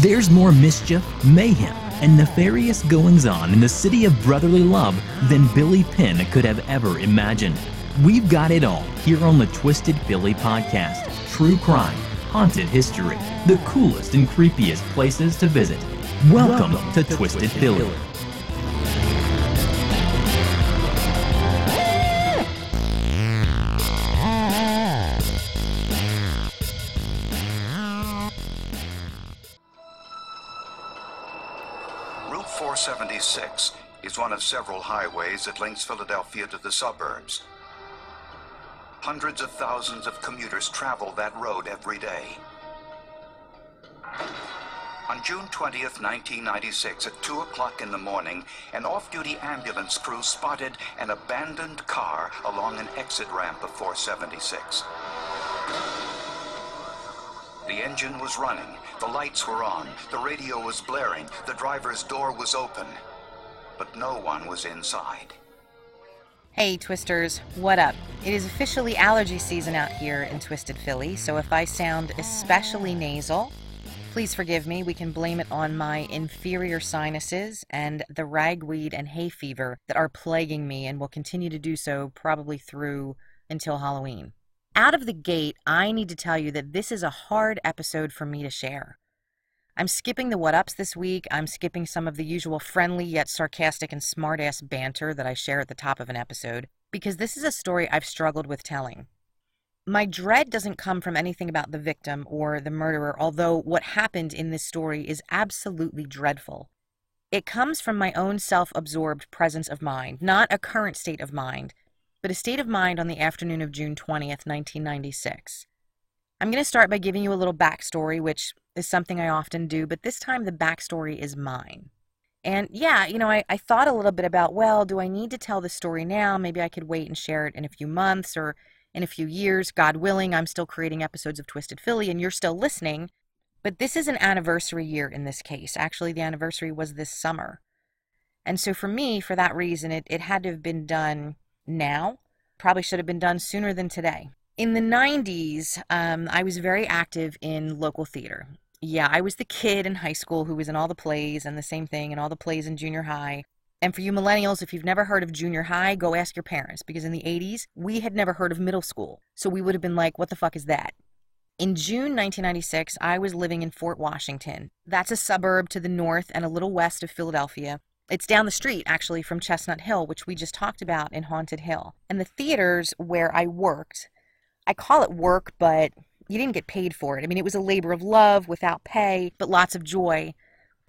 There's more mischief, mayhem, and nefarious goings on in the city of brotherly love than Billy Penn could have ever imagined. We've got it all here on the Twisted Philly podcast true crime, haunted history, the coolest and creepiest places to visit. Welcome, Welcome to, to, Twisted, Twisted. Philly. Several highways that links Philadelphia to the suburbs. Hundreds of thousands of commuters travel that road every day. On June 20th, 1996, at 2 o'clock in the morning, an off-duty ambulance crew spotted an abandoned car along an exit ramp of 476. The engine was running, the lights were on, the radio was blaring, the driver's door was open, but no one was inside. Hey, Twisters, what up? It is officially allergy season out here in Twisted Philly, so if I sound especially nasal, Please forgive me. We can blame it on my inferior sinuses and the ragweed and hay fever that are plaguing me and will continue to do so probably through until Halloween. Out of the gate, I need to tell you that this is a hard episode for me to share. I'm skipping the what ups this week. I'm skipping some of the usual friendly yet sarcastic and smartass banter that I share at the top of an episode because this is a story I've struggled with telling. My dread doesn't come from anything about the victim or the murderer, although what happened in this story is absolutely dreadful. It comes from my own self absorbed presence of mind, not a current state of mind, but a state of mind on the afternoon of June 20th, 1996. I'm going to start by giving you a little backstory, which is something I often do, but this time the backstory is mine. And yeah, you know, I, I thought a little bit about, well, do I need to tell the story now? Maybe I could wait and share it in a few months, or in a few years, God willing, I'm still creating episodes of Twisted Philly and you're still listening. But this is an anniversary year in this case. Actually, the anniversary was this summer. And so for me, for that reason, it, it had to have been done now. Probably should have been done sooner than today. In the 90s, um, I was very active in local theater. Yeah, I was the kid in high school who was in all the plays and the same thing in all the plays in junior high. And for you millennials, if you've never heard of junior high, go ask your parents because in the 80s, we had never heard of middle school. So we would have been like, what the fuck is that? In June 1996, I was living in Fort Washington. That's a suburb to the north and a little west of Philadelphia. It's down the street, actually, from Chestnut Hill, which we just talked about in Haunted Hill. And the theaters where I worked, I call it work, but you didn't get paid for it. I mean, it was a labor of love without pay, but lots of joy.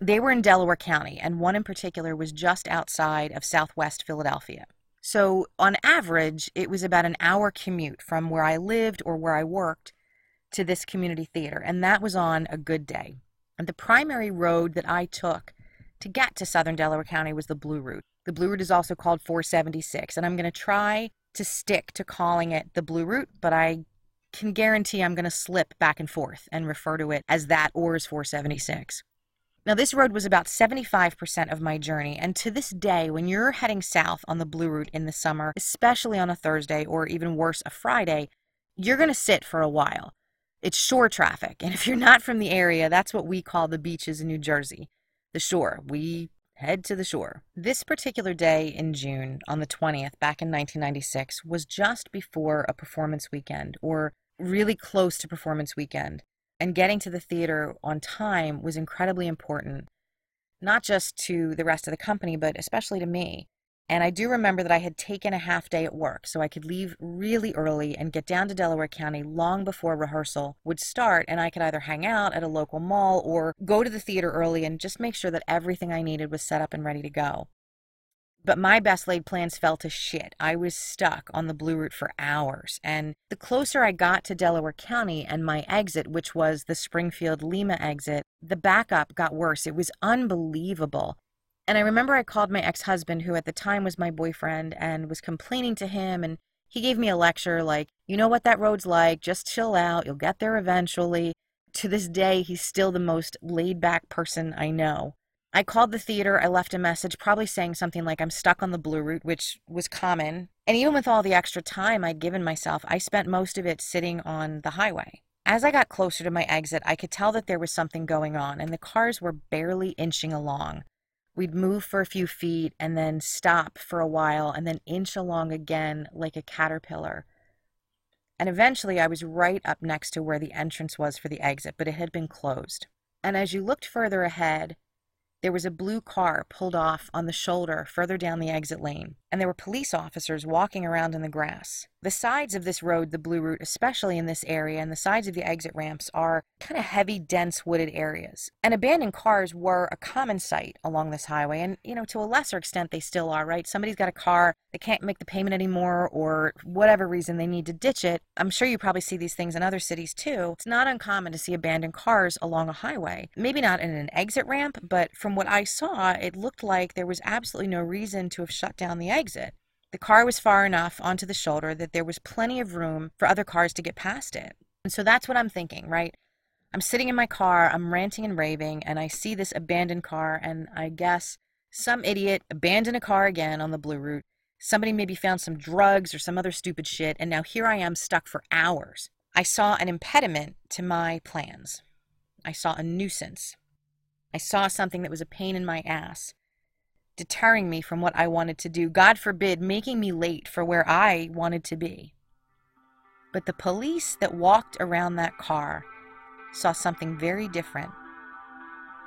They were in Delaware County, and one in particular was just outside of southwest Philadelphia. So, on average, it was about an hour commute from where I lived or where I worked to this community theater, and that was on a good day. And the primary road that I took to get to southern Delaware County was the Blue Route. The Blue Route is also called 476, and I'm going to try to stick to calling it the Blue Route, but I can guarantee I'm going to slip back and forth and refer to it as that or as 476. Now, this road was about 75% of my journey, and to this day, when you're heading south on the Blue Route in the summer, especially on a Thursday or even worse, a Friday, you're going to sit for a while. It's shore traffic, and if you're not from the area, that's what we call the beaches in New Jersey. The shore. We head to the shore. This particular day in June, on the 20th, back in 1996, was just before a performance weekend, or really close to performance weekend and getting to the theater on time was incredibly important, not just to the rest of the company, but especially to me. And I do remember that I had taken a half day at work so I could leave really early and get down to Delaware County long before rehearsal would start. And I could either hang out at a local mall or go to the theater early and just make sure that everything I needed was set up and ready to go. But my best laid plans fell to shit. I was stuck on the Blue Route for hours. And the closer I got to Delaware County and my exit, which was the Springfield Lima exit, the backup got worse. It was unbelievable. And I remember I called my ex husband, who at the time was my boyfriend, and was complaining to him. And he gave me a lecture like, you know what that road's like, just chill out, you'll get there eventually. To this day, he's still the most laid back person I know. I called the theater. I left a message, probably saying something like, I'm stuck on the Blue Route, which was common. And even with all the extra time I'd given myself, I spent most of it sitting on the highway. As I got closer to my exit, I could tell that there was something going on, and the cars were barely inching along. We'd move for a few feet and then stop for a while and then inch along again like a caterpillar. And eventually I was right up next to where the entrance was for the exit, but it had been closed. And as you looked further ahead, there was a blue car pulled off on the shoulder further down the exit lane, and there were police officers walking around in the grass. The sides of this road, the Blue Route, especially in this area, and the sides of the exit ramps are kind of heavy, dense wooded areas. And abandoned cars were a common sight along this highway, and you know, to a lesser extent, they still are, right? Somebody's got a car, they can't make the payment anymore, or whatever reason they need to ditch it. I'm sure you probably see these things in other cities too. It's not uncommon to see abandoned cars along a highway. Maybe not in an exit ramp, but from what I saw, it looked like there was absolutely no reason to have shut down the exit. The car was far enough onto the shoulder that there was plenty of room for other cars to get past it. And so that's what I'm thinking, right? I'm sitting in my car, I'm ranting and raving, and I see this abandoned car, and I guess some idiot abandoned a car again on the Blue Route. Somebody maybe found some drugs or some other stupid shit, and now here I am stuck for hours. I saw an impediment to my plans. I saw a nuisance. I saw something that was a pain in my ass deterring me from what I wanted to do. God forbid, making me late for where I wanted to be. But the police that walked around that car saw something very different.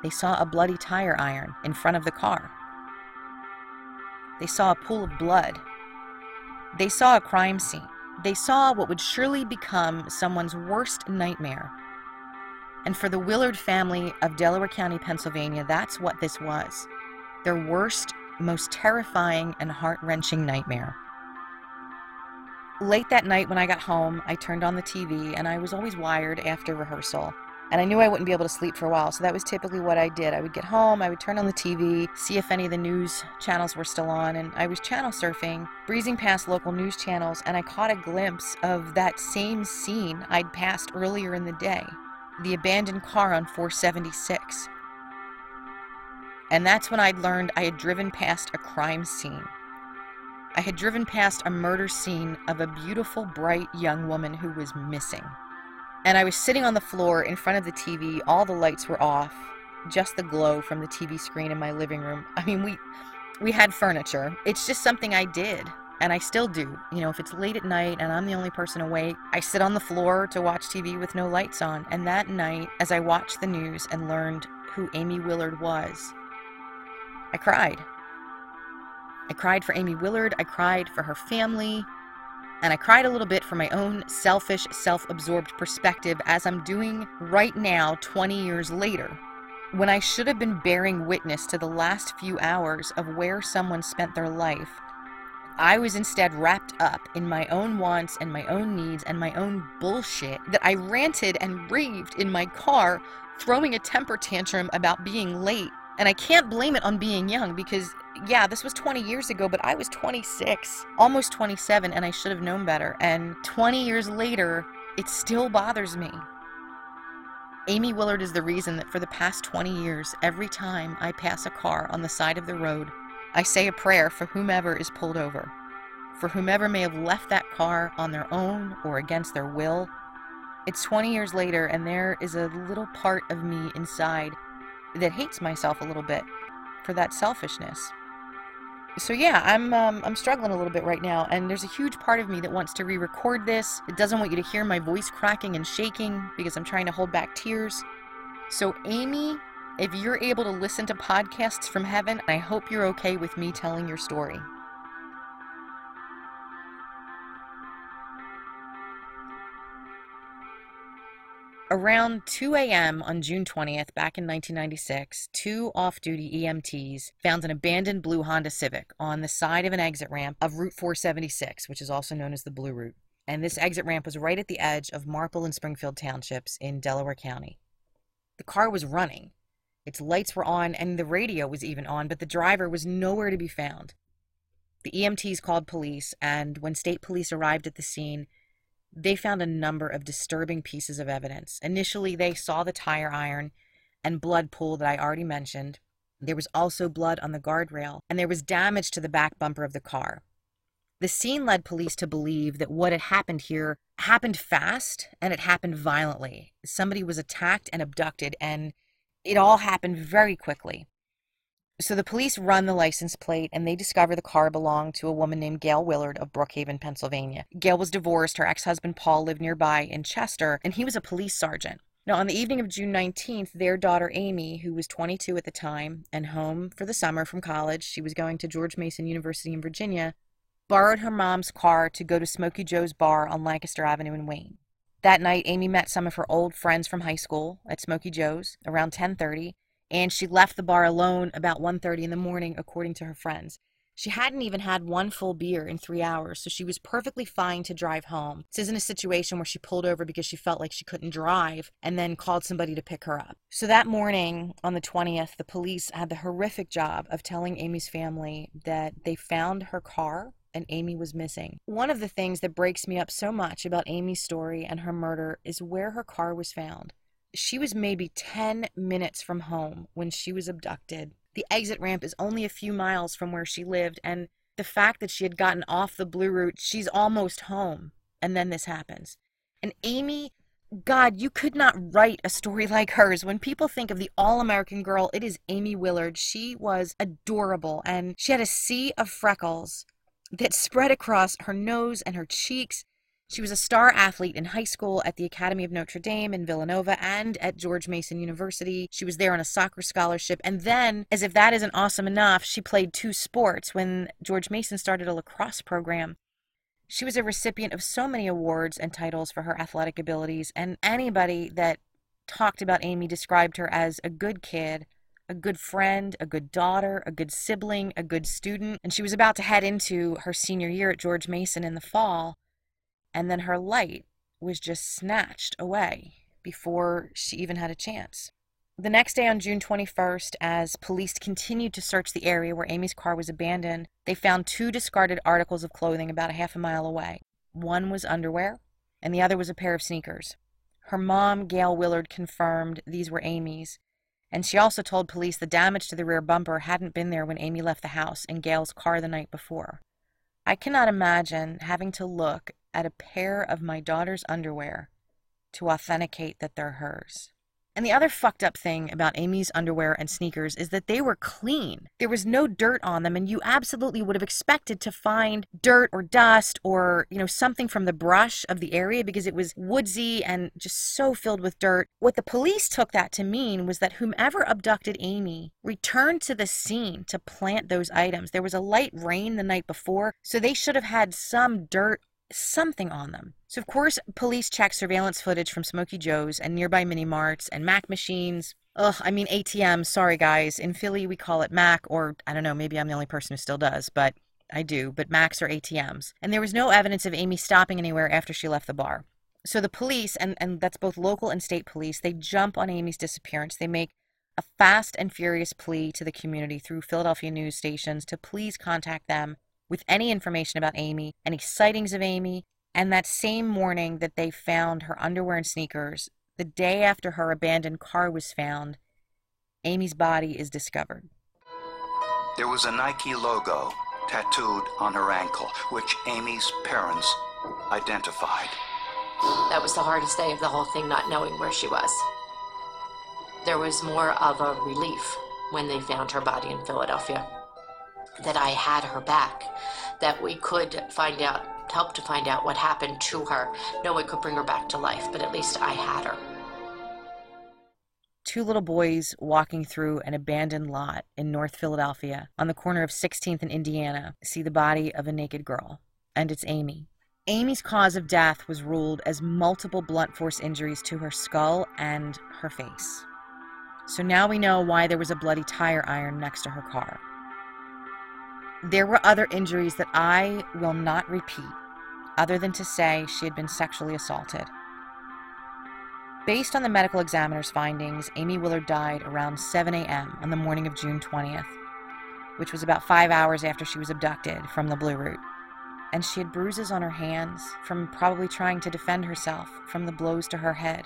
They saw a bloody tire iron in front of the car. They saw a pool of blood. They saw a crime scene. They saw what would surely become someone's worst nightmare. And for the Willard family of Delaware County, Pennsylvania, that's what this was their worst, most terrifying, and heart wrenching nightmare. Late that night when I got home, I turned on the TV and I was always wired after rehearsal. And I knew I wouldn't be able to sleep for a while, so that was typically what I did. I would get home, I would turn on the TV, see if any of the news channels were still on, and I was channel surfing, breezing past local news channels, and I caught a glimpse of that same scene I'd passed earlier in the day the abandoned car on 476. And that's when I'd learned I had driven past a crime scene. I had driven past a murder scene of a beautiful, bright young woman who was missing. And I was sitting on the floor in front of the TV, all the lights were off, just the glow from the TV screen in my living room. I mean, we we had furniture. It's just something I did, and I still do. You know, if it's late at night and I'm the only person awake, I sit on the floor to watch TV with no lights on. And that night, as I watched the news and learned who Aimee Willard was, I cried. I cried for Aimee Willard, I cried for her family, and I cried a little bit for my own selfish, self absorbed perspective as I'm doing right now, 20 years later, when I should have been bearing witness to the last few hours of where someone spent their life. I was instead wrapped up in my own wants and my own needs and my own bullshit that I ranted and raved in my car, throwing a temper tantrum about being late and I can't blame it on being young because, yeah, this was 20 years ago, but I was 26, almost 27, and I should have known better. And 20 years later, it still bothers me. Aimee Willard is the reason that for the past 20 years, every time I pass a car on the side of the road, I say a prayer for whomever is pulled over, for whomever may have left that car on their own or against their will. It's 20 years later, and there is a little part of me inside that hates myself a little bit for that selfishness. So yeah, I'm um, I'm struggling a little bit right now, and there's a huge part of me that wants to re-record this. It doesn't want you to hear my voice cracking and shaking because I'm trying to hold back tears. So Aimee, if you're able to listen to podcasts from heaven, I hope you're okay with me telling your story. Around 2 a.m. on June 20th, back in 1996, two off duty EMTs found an abandoned blue Honda Civic on the side of an exit ramp of Route 476, which is also known as the Blue Route. And this exit ramp was right at the edge of Marple and Springfield townships in Delaware County. The car was running. Its lights were on and the radio was even on, but the driver was nowhere to be found. The EMTs called police, and when state police arrived at the scene, they found a number of disturbing pieces of evidence. Initially, they saw the tire iron and blood pool that I already mentioned. There was also blood on the guardrail, and there was damage to the back bumper of the car. The scene led police to believe that what had happened here happened fast and it happened violently. Somebody was attacked and abducted, and it all happened very quickly. So the police run the license plate and they discover the car belonged to a woman named Gail Willard of Brookhaven, Pennsylvania. Gail was divorced. Her ex husband Paul lived nearby in Chester, and he was a police sergeant. Now, on the evening of June 19th, their daughter Aimee, who was 22 at the time and home for the summer from college, she was going to George Mason University in Virginia, borrowed her mom's car to go to Smoky Joe's bar on Lancaster Avenue in Wayne. That night, Aimee met some of her old friends from high school at Smoky Joe's around 10:30, and she left the bar alone about 1:30 in the morning according to her friends. She hadn't even had one full beer in 3 hours, so she was perfectly fine to drive home. This isn't a situation where she pulled over because she felt like she couldn't drive and then called somebody to pick her up. So that morning on the 20th, the police had the horrific job of telling Aimee's family that they found her car and Aimee was missing. One of the things that breaks me up so much about Aimee's story and her murder is where her car was found. She was maybe 10 minutes from home when she was abducted. The exit ramp is only a few miles from where she lived, and the fact that she had gotten off the blue route, she's almost home. And then this happens. And Aimee, God, you could not write a story like hers. When people think of the all American girl, it is Aimee Willard. She was adorable, and she had a sea of freckles that spread across her nose and her cheeks. She was a star athlete in high school at the Academy of Notre Dame in Villanova and at George Mason University. She was there on a soccer scholarship. And then, as if that isn't awesome enough, she played two sports when George Mason started a lacrosse program. She was a recipient of so many awards and titles for her athletic abilities, and anybody that talked about Aimee described her as a good kid, a good friend, a good daughter, a good sibling, a good student, and she was about to head into her senior year at George Mason in the fall, and then her light was just snatched away before she even had a chance. The next day on June 21st, as police continued to search the area where Aimee's car was abandoned, they found two discarded articles of clothing about a half a mile away. One was underwear, and the other was a pair of sneakers. Her mom, Gail Willard, confirmed these were Aimee's, and she also told police the damage to the rear bumper hadn't been there when Aimee left the house in Gail's car the night before. I cannot imagine having to look at a pair of my daughter's underwear to authenticate that they're hers. And the other fucked up thing about Aimee's underwear and sneakers is that they were clean. There was no dirt on them, and you absolutely would have expected to find dirt or dust or, you know, something from the brush of the area because it was woodsy and just so filled with dirt. What the police took that to mean was that whomever abducted Aimee returned to the scene to plant those items. There was a light rain the night before, so they should have had some dirt something on them. So, of course, police checked surveillance footage from Smoky Joe's and nearby mini marts and Mac machines. Ugh, I mean ATMs. Sorry, guys. In Philly, we call it Mac, or I don't know, maybe I'm the only person who still does, but I do. But Macs are ATMs. And there was no evidence of Aimee stopping anywhere after she left the bar. So the police, and, and that's both local and state police, they jump on Aimee's disappearance. They make a fast and furious plea to the community through Philadelphia news stations to please contact them with any information about Aimee, any sightings of Aimee, and that same morning that they found her underwear and sneakers, the day after her abandoned car was found, Aimee's body is discovered. There was a Nike logo tattooed on her ankle, which Aimee's parents identified. That was the hardest day of the whole thing, not knowing where she was. There was more of a relief when they found her body in Philadelphia that I had her back, that we could find out, help to find out what happened to her. No one could bring her back to life, but at least I had her. Two little boys walking through an abandoned lot in North Philadelphia on the corner of 16th and Indiana see the body of a naked girl, and it's Aimee. Aimee's cause of death was ruled as multiple blunt force injuries to her skull and her face. So now we know why there was a bloody tire iron next to her car. There were other injuries that I will not repeat, other than to say she had been sexually assaulted. Based on the medical examiner's findings, Aimee Willard died around 7 a.m. on the morning of June 20th, which was about five hours after she was abducted from the Blue Route. And she had bruises on her hands from probably trying to defend herself from the blows to her head.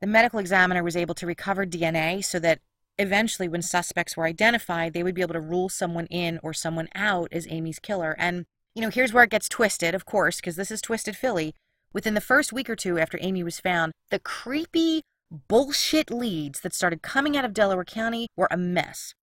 The medical examiner was able to recover DNA so that eventually, when suspects were identified, they would be able to rule someone in or someone out as Aimee's killer. And, you know, here's where it gets twisted, of course, because this is Twisted Philly. Within the first week or two after Aimee was found, the creepy bullshit leads that started coming out of Delaware County were a mess.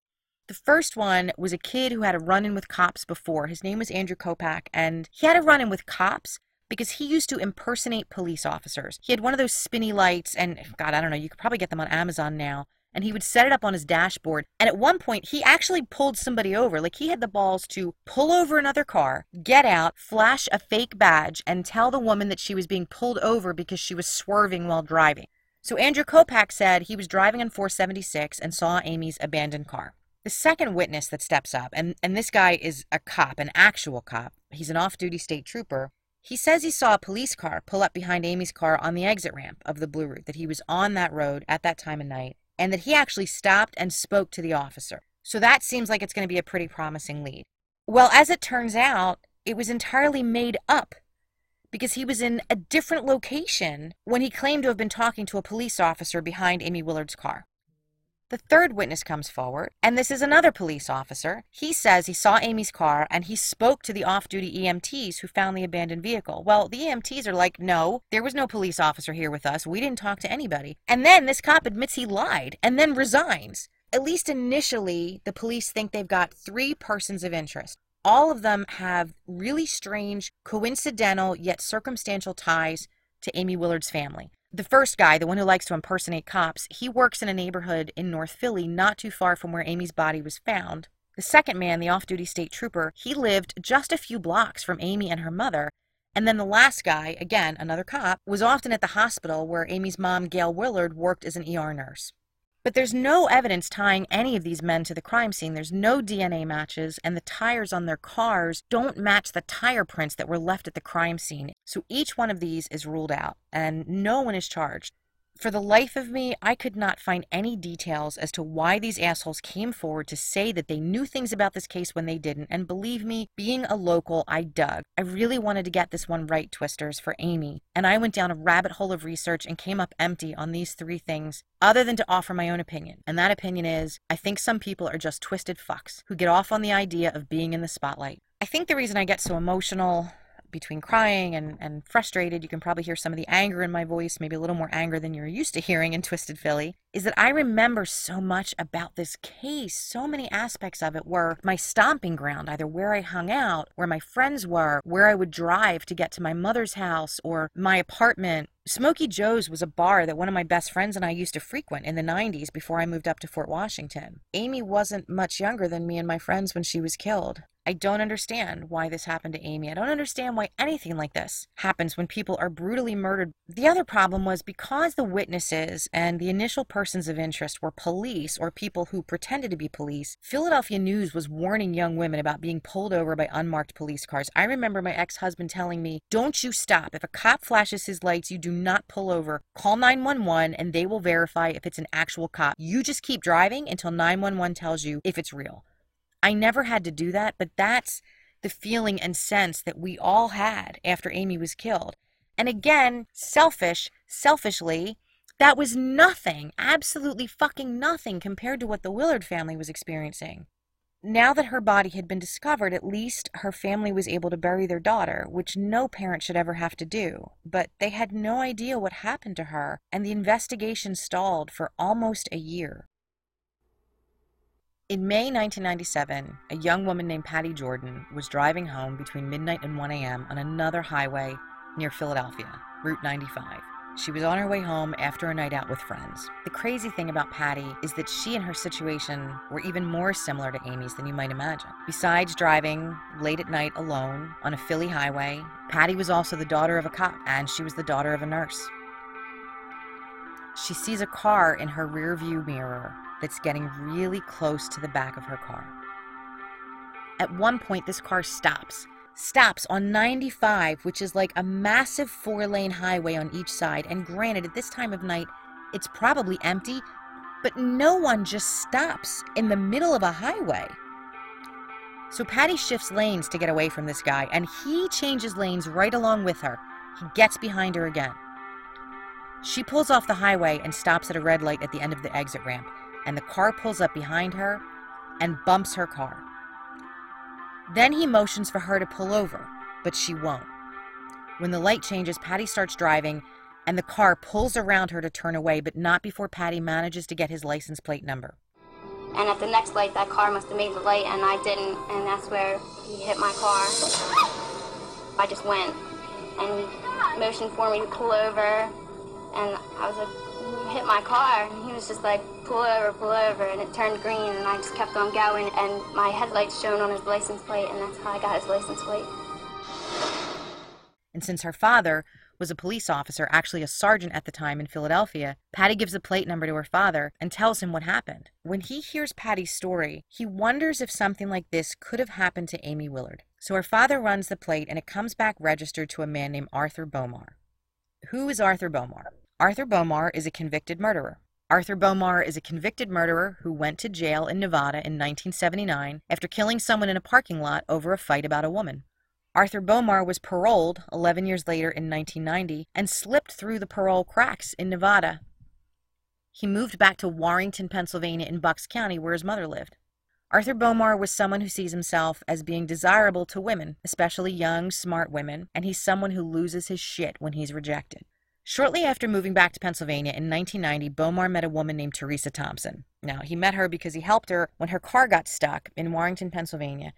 The first one was a kid who had a run in with cops before. His name was Andrew Kopak, and he had a run in with cops because he used to impersonate police officers. He had one of those spinny lights, and God, I don't know, you could probably get them on Amazon now. And he would set it up on his dashboard. And at one point, he actually pulled somebody over. Like he had the balls to pull over another car, get out, flash a fake badge, and tell the woman that she was being pulled over because she was swerving while driving. So Andrew Kopak said he was driving on 476 and saw Aimee's abandoned car. The second witness that steps up, and, and this guy is a cop, an actual cop, he's an off duty state trooper. He says he saw a police car pull up behind Aimee's car on the exit ramp of the Blue Route, that he was on that road at that time of night, and that he actually stopped and spoke to the officer. So that seems like it's going to be a pretty promising lead. Well, as it turns out, it was entirely made up because he was in a different location when he claimed to have been talking to a police officer behind Aimee Willard's car. The third witness comes forward, and this is another police officer. He says he saw Aimee's car and he spoke to the off duty EMTs who found the abandoned vehicle. Well, the EMTs are like, no, there was no police officer here with us. We didn't talk to anybody. And then this cop admits he lied and then resigns. At least initially, the police think they've got three persons of interest. All of them have really strange, coincidental, yet circumstantial ties to Aimee Willard's family the first guy, the one who likes to impersonate cops, he works in a neighborhood in North Philly, not too far from where Aimee's body was found. The second man, the off duty state trooper, he lived just a few blocks from Aimee and her mother. And then the last guy, again, another cop, was often at the hospital where Aimee's mom, Gail Willard, worked as an ER nurse. But there's no evidence tying any of these men to the crime scene. There's no DNA matches, and the tires on their cars don't match the tire prints that were left at the crime scene. So each one of these is ruled out, and no one is charged. For the life of me, I could not find any details as to why these assholes came forward to say that they knew things about this case when they didn't. And believe me, being a local, I dug. I really wanted to get this one right, Twisters, for Aimee. And I went down a rabbit hole of research and came up empty on these three things, other than to offer my own opinion. And that opinion is I think some people are just twisted fucks who get off on the idea of being in the spotlight. I think the reason I get so emotional between crying and, and frustrated, you can probably hear some of the anger in my voice, maybe a little more anger than you're used to hearing in Twisted Philly, is that I remember so much about this case. So many aspects of it were my stomping ground, either where I hung out, where my friends were, where I would drive to get to my mother's house or my apartment. Smoky Joe's was a bar that one of my best friends and I used to frequent in the 90s before I moved up to Fort Washington. Aimee wasn't much younger than me and my friends when she was killed. I don't understand why this happened to Aimee. I don't understand why anything like this happens when people are brutally murdered. The other problem was because the witnesses and the initial persons of interest were police or people who pretended to be police, Philadelphia News was warning young women about being pulled over by unmarked police cars. I remember my ex husband telling me, Don't you stop. If a cop flashes his lights, you do not pull over. Call 911 and they will verify if it's an actual cop. You just keep driving until 911 tells you if it's real. I never had to do that, but that's the feeling and sense that we all had after Aimee was killed. And again, selfish, selfishly, that was nothing, absolutely fucking nothing compared to what the Willard family was experiencing. Now that her body had been discovered, at least her family was able to bury their daughter, which no parent should ever have to do. But they had no idea what happened to her, and the investigation stalled for almost a year. In May 1997, a young woman named Patty Jordan was driving home between midnight and 1 a.m. on another highway near Philadelphia, Route 95. She was on her way home after a night out with friends. The crazy thing about Patty is that she and her situation were even more similar to Aimee's than you might imagine. Besides driving late at night alone on a Philly highway, Patty was also the daughter of a cop, and she was the daughter of a nurse. She sees a car in her rearview mirror that's getting really close to the back of her car. At one point, this car stops. Stops on 95, which is like a massive four lane highway on each side. And granted, at this time of night, it's probably empty, but no one just stops in the middle of a highway. So Patty shifts lanes to get away from this guy, and he changes lanes right along with her. He gets behind her again. She pulls off the highway and stops at a red light at the end of the exit ramp. And the car pulls up behind her and bumps her car. Then he motions for her to pull over, but she won't. When the light changes, Patty starts driving and the car pulls around her to turn away, but not before Patty manages to get his license plate number. And at the next light, that car must have made the light, and I didn't, and that's where he hit my car. I just went, and he motioned for me to pull over, and I was like, hit my car, he was just like, pull over, pull over, and it turned green, and I just kept on going, and my headlights shone on his license plate, and that's how I got his license plate. And since her father was a police officer, actually a sergeant at the time in Philadelphia, Patty gives the plate number to her father and tells him what happened. When he hears Patty's story, he wonders if something like this could have happened to Aimee Willard. So her father runs the plate and it comes back registered to a man named Arthur Bomar. Who is Arthur Bomar? Arthur Bomar is a convicted murderer. Arthur Bomar is a convicted murderer who went to jail in Nevada in 1979 after killing someone in a parking lot over a fight about a woman. Arthur Bomar was paroled 11 years later in 1990 and slipped through the parole cracks in Nevada. He moved back to Warrington, Pennsylvania in Bucks County where his mother lived. Arthur Bomar was someone who sees himself as being desirable to women, especially young, smart women, and he's someone who loses his shit when he's rejected. Shortly after moving back to Pennsylvania in 1990, Bomar met a woman named Teresa Thompson. Now, he met her because he helped her when her car got stuck in Warrington, Pennsylvania,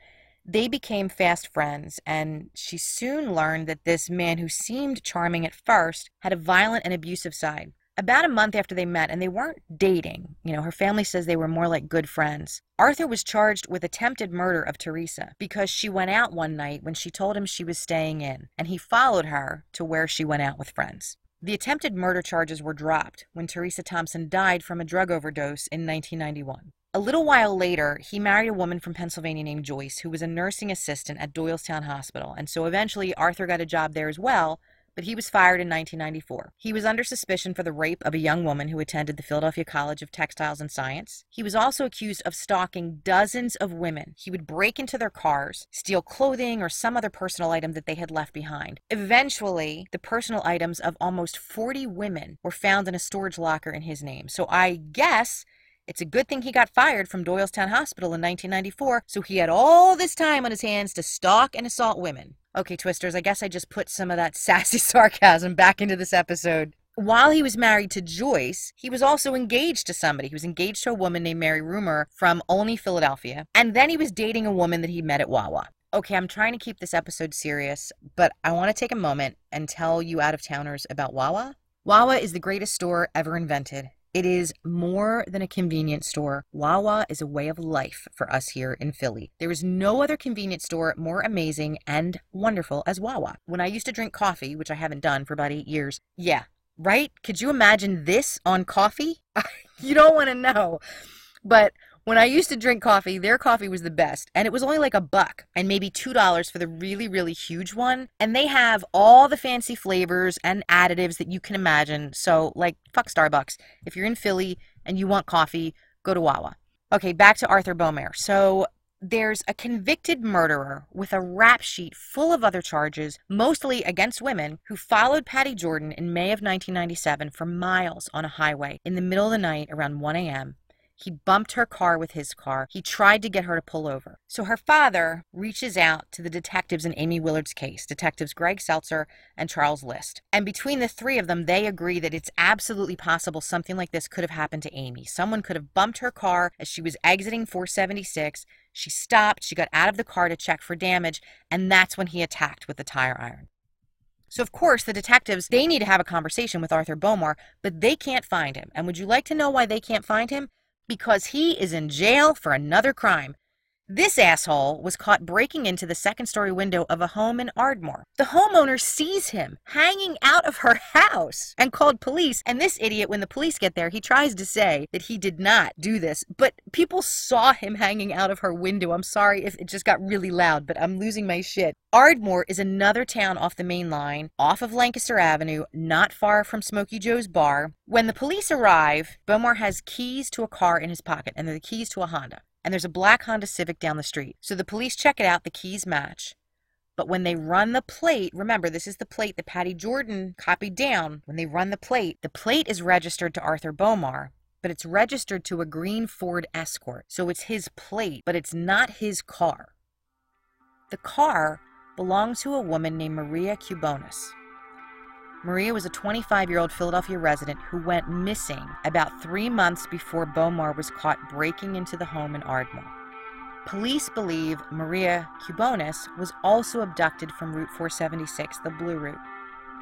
they became fast friends, and she soon learned that this man who seemed charming at first had a violent and abusive side. About a month after they met, and they weren't dating, you know, her family says they were more like good friends. Arthur was charged with attempted murder of Teresa because she went out one night when she told him she was staying in, and he followed her to where she went out with friends. The attempted murder charges were dropped when Teresa Thompson died from a drug overdose in 1991. A little while later, he married a woman from Pennsylvania named Joyce, who was a nursing assistant at Doylestown Hospital, and so eventually Arthur got a job there as well, but he was fired in 1994. He was under suspicion for the rape of a young woman who attended the Philadelphia College of Textiles and Science. He was also accused of stalking dozens of women. He would break into their cars, steal clothing or some other personal item that they had left behind. Eventually, the personal items of almost 40 women were found in a storage locker in his name. So I guess it's a good thing he got fired from Doylestown Hospital in 1994, so he had all this time on his hands to stalk and assault women. Okay, Twisters, I guess I just put some of that sassy sarcasm back into this episode. While he was married to Joyce, he was also engaged to somebody. He was engaged to a woman named Mary Rumor from Olney, Philadelphia. And then he was dating a woman that he met at Wawa. Okay, I'm trying to keep this episode serious, but I want to take a moment and tell you out of towners about Wawa. Wawa is the greatest store ever invented. It is more than a convenience store. Wawa is a way of life for us here in Philly. There is no other convenience store more amazing and wonderful as Wawa. When I used to drink coffee, which I haven't done for about eight years, yeah, right? Could you imagine this on coffee? you don't want to know. But when I used to drink coffee, their coffee was the best, and it was only like a buck and maybe $2 for the really, really huge one. And they have all the fancy flavors and additives that you can imagine. So, like, fuck Starbucks. If you're in Philly and you want coffee, go to Wawa. Okay, back to Arthur Bomar. So, there's a convicted murderer with a rap sheet full of other charges, mostly against women, who followed Patty Jordan in May of 1997 for miles on a highway in the middle of the night around 1 a.m. He bumped her car with his car. He tried to get her to pull over. So her father reaches out to the detectives in Aimee Willard's case, detectives Greg Seltzer and Charles List. And between the three of them, they agree that it's absolutely possible something like this could have happened to Aimee. Someone could have bumped her car as she was exiting 476. She stopped, she got out of the car to check for damage, and that's when he attacked with the tire iron. So, of course, the detectives, they need to have a conversation with Arthur Bomar, but they can't find him. And would you like to know why they can't find him? Because he is in jail for another crime. This asshole was caught breaking into the second story window of a home in Ardmore. The homeowner sees him hanging out of her house and called police. And this idiot, when the police get there, he tries to say that he did not do this, but people saw him hanging out of her window. I'm sorry if it just got really loud, but I'm losing my shit. Ardmore is another town off the main line, off of Lancaster Avenue, not far from Smoky Joe's bar. When the police arrive, Bomar has keys to a car in his pocket, and they're the keys to a Honda and there's a black Honda Civic down the street. So the police check it out, the keys match. But when they run the plate, remember, this is the plate that Patty Jordan copied down. When they run the plate, the plate is registered to Arthur Bomar, but it's registered to a green Ford Escort. So it's his plate, but it's not his car. The car belongs to a woman named Maria Cubonis. Maria was a 25 year old Philadelphia resident who went missing about three months before Bomar was caught breaking into the home in Ardmore. Police believe Maria Cubonis was also abducted from Route 476, the Blue Route,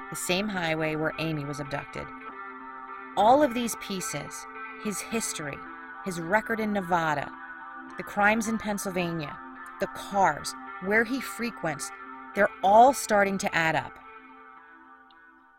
the same highway where Aimee was abducted. All of these pieces his history, his record in Nevada, the crimes in Pennsylvania, the cars, where he frequents they're all starting to add up.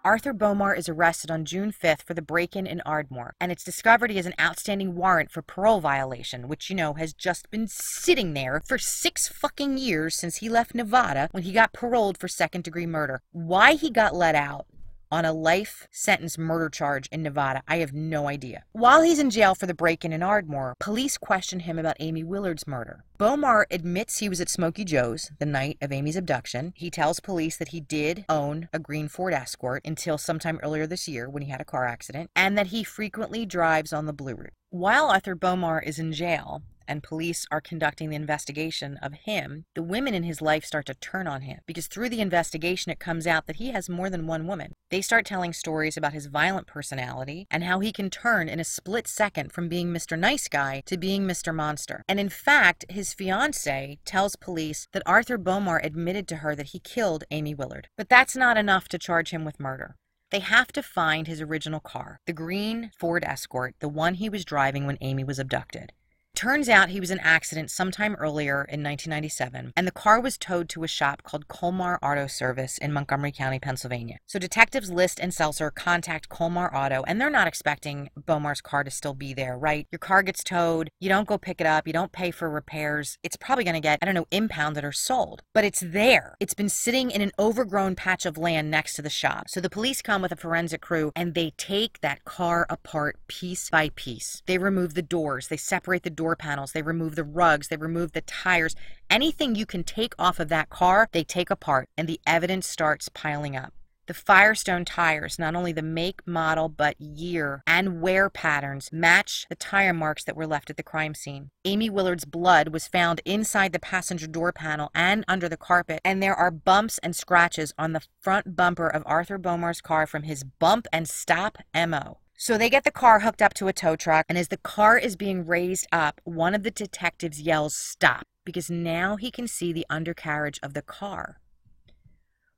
Arthur Bomar is arrested on June 5th for the break in in Ardmore, and it's discovered he has an outstanding warrant for parole violation, which, you know, has just been sitting there for six fucking years since he left Nevada when he got paroled for second degree murder. Why he got let out on a life sentence murder charge in Nevada. I have no idea. While he's in jail for the break in in Ardmore, police question him about Aimee Willard's murder. Bomar admits he was at Smoky Joe's the night of Aimee's abduction. He tells police that he did own a green Ford Escort until sometime earlier this year when he had a car accident, and that he frequently drives on the Blue Route. While Arthur Bomar is in jail, and police are conducting the investigation of him, the women in his life start to turn on him because through the investigation it comes out that he has more than one woman. They start telling stories about his violent personality and how he can turn in a split second from being Mr. Nice Guy to being Mr. Monster. And in fact, his fiance tells police that Arthur Bomar admitted to her that he killed Aimee Willard. But that's not enough to charge him with murder. They have to find his original car, the green Ford Escort, the one he was driving when Aimee was abducted. Turns out he was in an accident sometime earlier in 1997, and the car was towed to a shop called Colmar Auto Service in Montgomery County, Pennsylvania. So detectives List and Seltzer contact Colmar Auto, and they're not expecting Bomar's car to still be there, right? Your car gets towed, you don't go pick it up, you don't pay for repairs. It's probably going to get, I don't know, impounded or sold. But it's there. It's been sitting in an overgrown patch of land next to the shop. So the police come with a forensic crew and they take that car apart piece by piece. They remove the doors, they separate the doors door panels, they remove the rugs, they remove the tires. Anything you can take off of that car, they take apart, and the evidence starts piling up. The Firestone tires, not only the make, model, but year and wear patterns match the tire marks that were left at the crime scene. Aimee Willard's blood was found inside the passenger door panel and under the carpet, and there are bumps and scratches on the front bumper of Arthur Bomar's car from his bump and stop MO. So they get the car hooked up to a tow truck, and as the car is being raised up, one of the detectives yells, Stop, because now he can see the undercarriage of the car.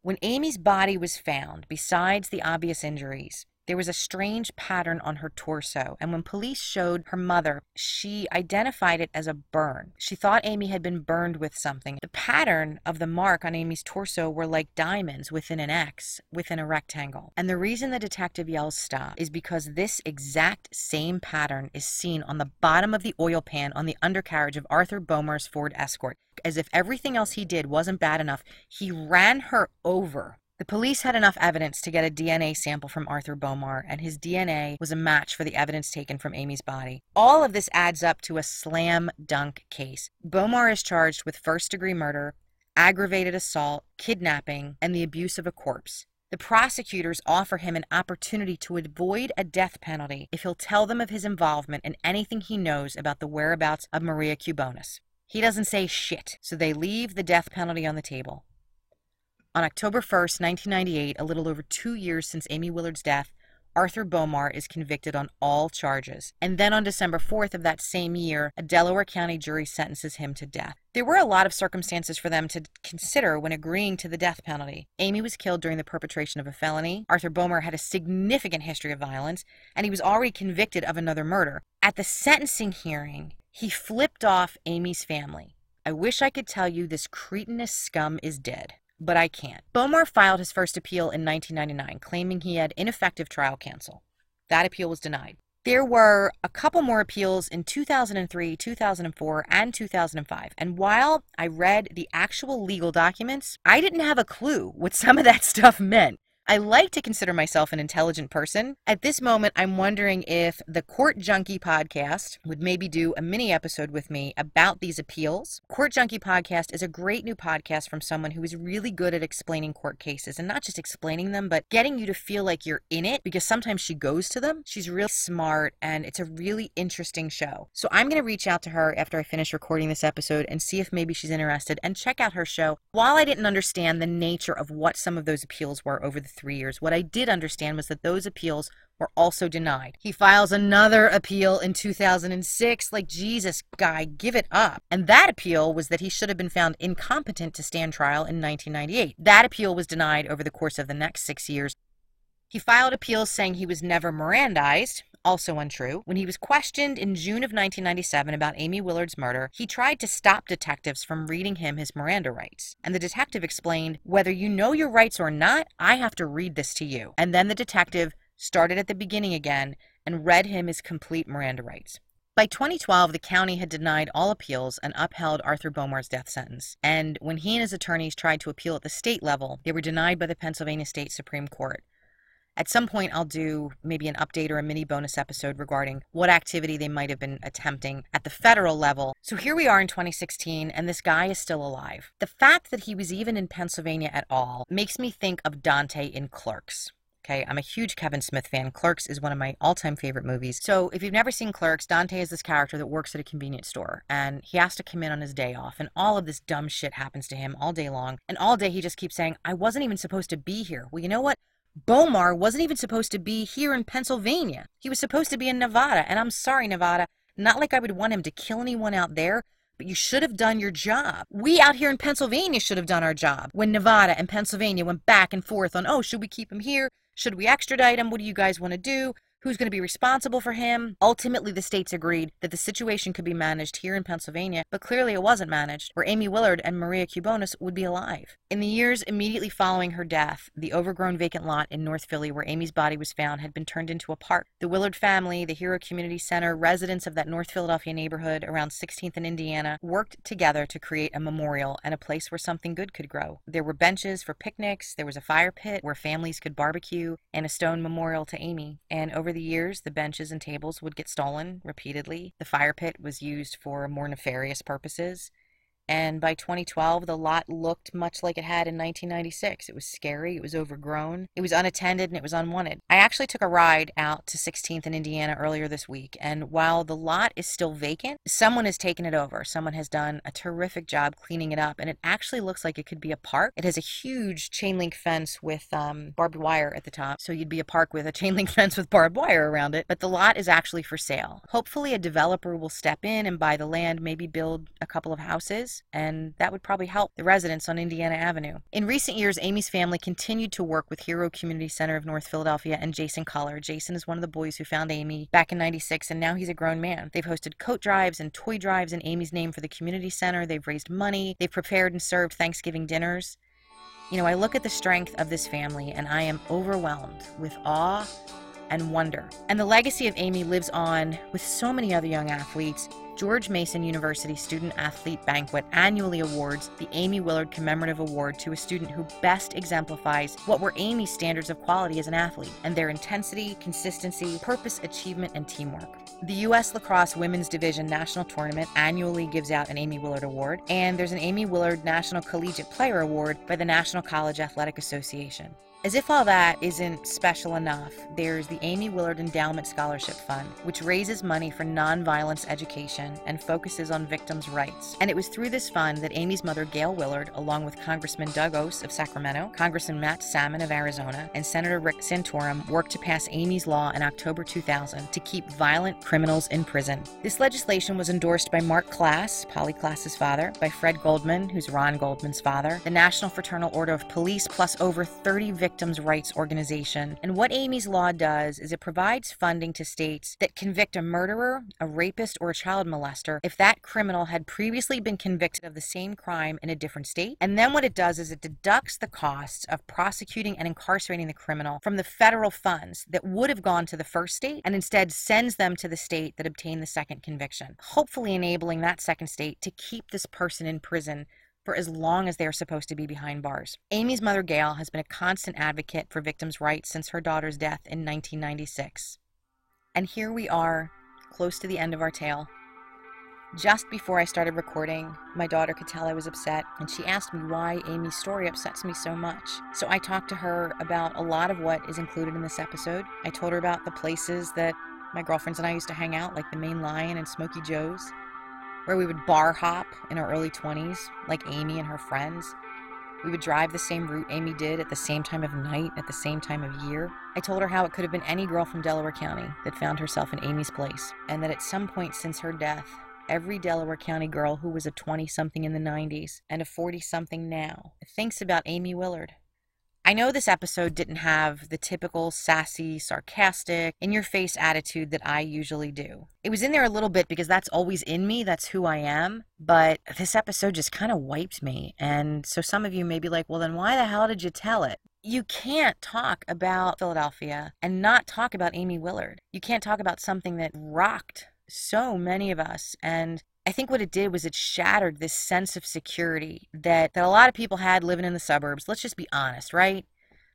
When Aimee's body was found, besides the obvious injuries, there was a strange pattern on her torso, and when police showed her mother, she identified it as a burn. She thought Aimee had been burned with something. The pattern of the mark on Aimee's torso were like diamonds within an X, within a rectangle. And the reason the detective yells stop is because this exact same pattern is seen on the bottom of the oil pan on the undercarriage of Arthur Bomar's Ford Escort. As if everything else he did wasn't bad enough, he ran her over the police had enough evidence to get a DNA sample from Arthur Bomar, and his DNA was a match for the evidence taken from Aimee's body. All of this adds up to a slam dunk case. Bomar is charged with first degree murder, aggravated assault, kidnapping, and the abuse of a corpse. The prosecutors offer him an opportunity to avoid a death penalty if he'll tell them of his involvement and anything he knows about the whereabouts of Maria Cubonis. He doesn't say shit, so they leave the death penalty on the table. On October 1st, 1998, a little over two years since Aimee Willard's death, Arthur Bomar is convicted on all charges. And then on December 4th of that same year, a Delaware County jury sentences him to death. There were a lot of circumstances for them to consider when agreeing to the death penalty. Aimee was killed during the perpetration of a felony. Arthur Bomar had a significant history of violence, and he was already convicted of another murder. At the sentencing hearing, he flipped off Aimee's family. I wish I could tell you this cretinous scum is dead but I can't. Bomar filed his first appeal in 1999, claiming he had ineffective trial counsel. That appeal was denied. There were a couple more appeals in 2003, 2004, and 2005. And while I read the actual legal documents, I didn't have a clue what some of that stuff meant. I like to consider myself an intelligent person. At this moment, I'm wondering if the Court Junkie podcast would maybe do a mini episode with me about these appeals. Court Junkie podcast is a great new podcast from someone who is really good at explaining court cases and not just explaining them, but getting you to feel like you're in it because sometimes she goes to them. She's really smart and it's a really interesting show. So I'm going to reach out to her after I finish recording this episode and see if maybe she's interested and check out her show. While I didn't understand the nature of what some of those appeals were over the three years. What I did understand was that those appeals were also denied. He files another appeal in 2006. Like, Jesus, guy, give it up. And that appeal was that he should have been found incompetent to stand trial in 1998. That appeal was denied over the course of the next six years. He filed appeals saying he was never Mirandized, also untrue. When he was questioned in June of 1997 about Aimee Willard's murder, he tried to stop detectives from reading him his Miranda rights. And the detective explained, Whether you know your rights or not, I have to read this to you. And then the detective started at the beginning again and read him his complete Miranda rights. By 2012, the county had denied all appeals and upheld Arthur Bomar's death sentence. And when he and his attorneys tried to appeal at the state level, they were denied by the Pennsylvania State Supreme Court. At some point, I'll do maybe an update or a mini bonus episode regarding what activity they might have been attempting at the federal level. So here we are in 2016, and this guy is still alive. The fact that he was even in Pennsylvania at all makes me think of Dante in Clerks. Okay, I'm a huge Kevin Smith fan. Clerks is one of my all time favorite movies. So, if you've never seen Clerks, Dante is this character that works at a convenience store and he has to come in on his day off. And all of this dumb shit happens to him all day long. And all day he just keeps saying, I wasn't even supposed to be here. Well, you know what? Bomar wasn't even supposed to be here in Pennsylvania. He was supposed to be in Nevada. And I'm sorry, Nevada, not like I would want him to kill anyone out there, but you should have done your job. We out here in Pennsylvania should have done our job. When Nevada and Pennsylvania went back and forth on, oh, should we keep him here? Should we extradite him? What do you guys want to do? Who's going to be responsible for him. Ultimately, the states agreed that the situation could be managed here in Pennsylvania, but clearly it wasn't managed, where Aimee Willard and Maria Kubonis would be alive. In the years immediately following her death, the overgrown vacant lot in North Philly where Aimee's body was found had been turned into a park. The Willard family, the Hero Community Center, residents of that North Philadelphia neighborhood around 16th and Indiana worked together to create a memorial and a place where something good could grow. There were benches for picnics, there was a fire pit where families could barbecue, and a stone memorial to Aimee. And over the years, the benches and tables would get stolen repeatedly. The fire pit was used for more nefarious purposes. And by 2012, the lot looked much like it had in 1996. It was scary, it was overgrown, it was unattended, and it was unwanted. I actually took a ride out to 16th in Indiana earlier this week, and while the lot is still vacant, someone has taken it over. Someone has done a terrific job cleaning it up, and it actually looks like it could be a park. It has a huge chain link fence with um, barbed wire at the top, so you'd be a park with a chain link fence with barbed wire around it, but the lot is actually for sale. Hopefully, a developer will step in and buy the land, maybe build a couple of houses and that would probably help the residents on Indiana Avenue. In recent years, Aimee's family continued to work with Hero Community Center of North Philadelphia and Jason Culler. Jason is one of the boys who found Aimee back in 96, and now he's a grown man. They've hosted coat drives and toy drives in Aimee's name for the community center. They've raised money, they've prepared and served Thanksgiving dinners. You know, I look at the strength of this family and I am overwhelmed with awe and wonder. And the legacy of Aimee lives on with so many other young athletes George Mason University Student Athlete Banquet annually awards the Aimee Willard Commemorative Award to a student who best exemplifies what were Aimee's standards of quality as an athlete and their intensity, consistency, purpose, achievement, and teamwork. The U.S. Lacrosse Women's Division National Tournament annually gives out an Aimee Willard Award, and there's an Aimee Willard National Collegiate Player Award by the National College Athletic Association. As if all that isn't special enough, there's the Aimee Willard Endowment Scholarship Fund, which raises money for nonviolence education and focuses on victims' rights. And it was through this fund that Aimee's mother, Gail Willard, along with Congressman Doug Ose of Sacramento, Congressman Matt Salmon of Arizona, and Senator Rick Santorum, worked to pass Aimee's Law in October 2000 to keep violent criminals in prison. This legislation was endorsed by Marc Klaas, Polly Klaas's father, by Fred Goldman, who's Ron Goldman's father, the National Fraternal Order of Police, plus over 30 victims victims' rights organization. And what Aimee's Law does is it provides funding to states that convict a murderer, a rapist, or a child molester if that criminal had previously been convicted of the same crime in a different state. And then what it does is it deducts the costs of prosecuting and incarcerating the criminal from the federal funds that would have gone to the first state and instead sends them to the state that obtained the second conviction, hopefully enabling that second state to keep this person in prison for as long as they are supposed to be behind bars. Aimee's mother, Gail, has been a constant advocate for victims' rights since her daughter's death in 1996. And here we are, close to the end of our tale. Just before I started recording, my daughter could tell I was upset, and she asked me why Aimee's story upsets me so much. So I talked to her about a lot of what is included in this episode. I told her about the places that my girlfriends and I used to hang out, like the Main Lion and Smoky Joe's, where we would bar hop in our early 20s, like Aimee and her friends. We would drive the same route Aimee did at the same time of night, at the same time of year. I told her how it could have been any girl from Delaware County that found herself in Aimee's place, and that at some point since her death, every Delaware County girl who was a 20 something in the 90s and a 40 something now thinks about Aimee Willard. I know this episode didn't have the typical sassy, sarcastic, in your face attitude that I usually do. It was in there a little bit because that's always in me, that's who I am. But this episode just kind of wiped me. And so some of you may be like, well, then why the hell did you tell it? You can't talk about Philadelphia and not talk about Aimee Willard. You can't talk about something that rocked so many of us and I think what it did was it shattered this sense of security that, that a lot of people had living in the suburbs. Let's just be honest, right?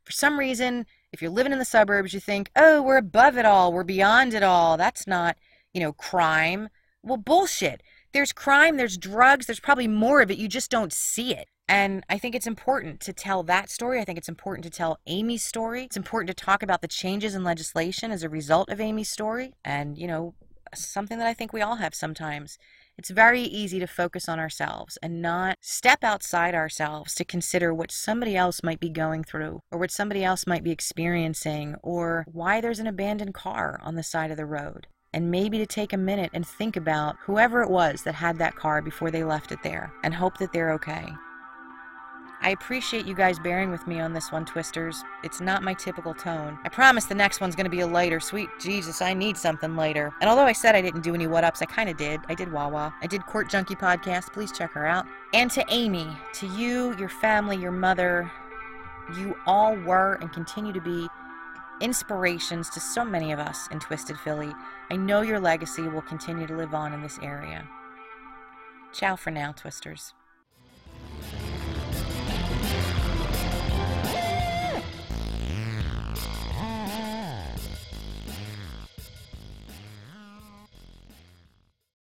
For some reason, if you're living in the suburbs, you think, oh, we're above it all, we're beyond it all. That's not, you know, crime. Well, bullshit. There's crime, there's drugs, there's probably more of it. You just don't see it. And I think it's important to tell that story. I think it's important to tell Aimee's story. It's important to talk about the changes in legislation as a result of Aimee's story. And, you know, something that I think we all have sometimes it's very easy to focus on ourselves and not step outside ourselves to consider what somebody else might be going through or what somebody else might be experiencing or why there's an abandoned car on the side of the road. And maybe to take a minute and think about whoever it was that had that car before they left it there and hope that they're okay. I appreciate you guys bearing with me on this one, Twisters. It's not my typical tone. I promise the next one's gonna be a lighter. Sweet Jesus, I need something lighter. And although I said I didn't do any what ups, I kinda did. I did Wawa. I did Court Junkie podcast. Please check her out. And to Aimee, to you, your family, your mother, you all were and continue to be inspirations to so many of us in Twisted Philly. I know your legacy will continue to live on in this area. Ciao for now, Twisters.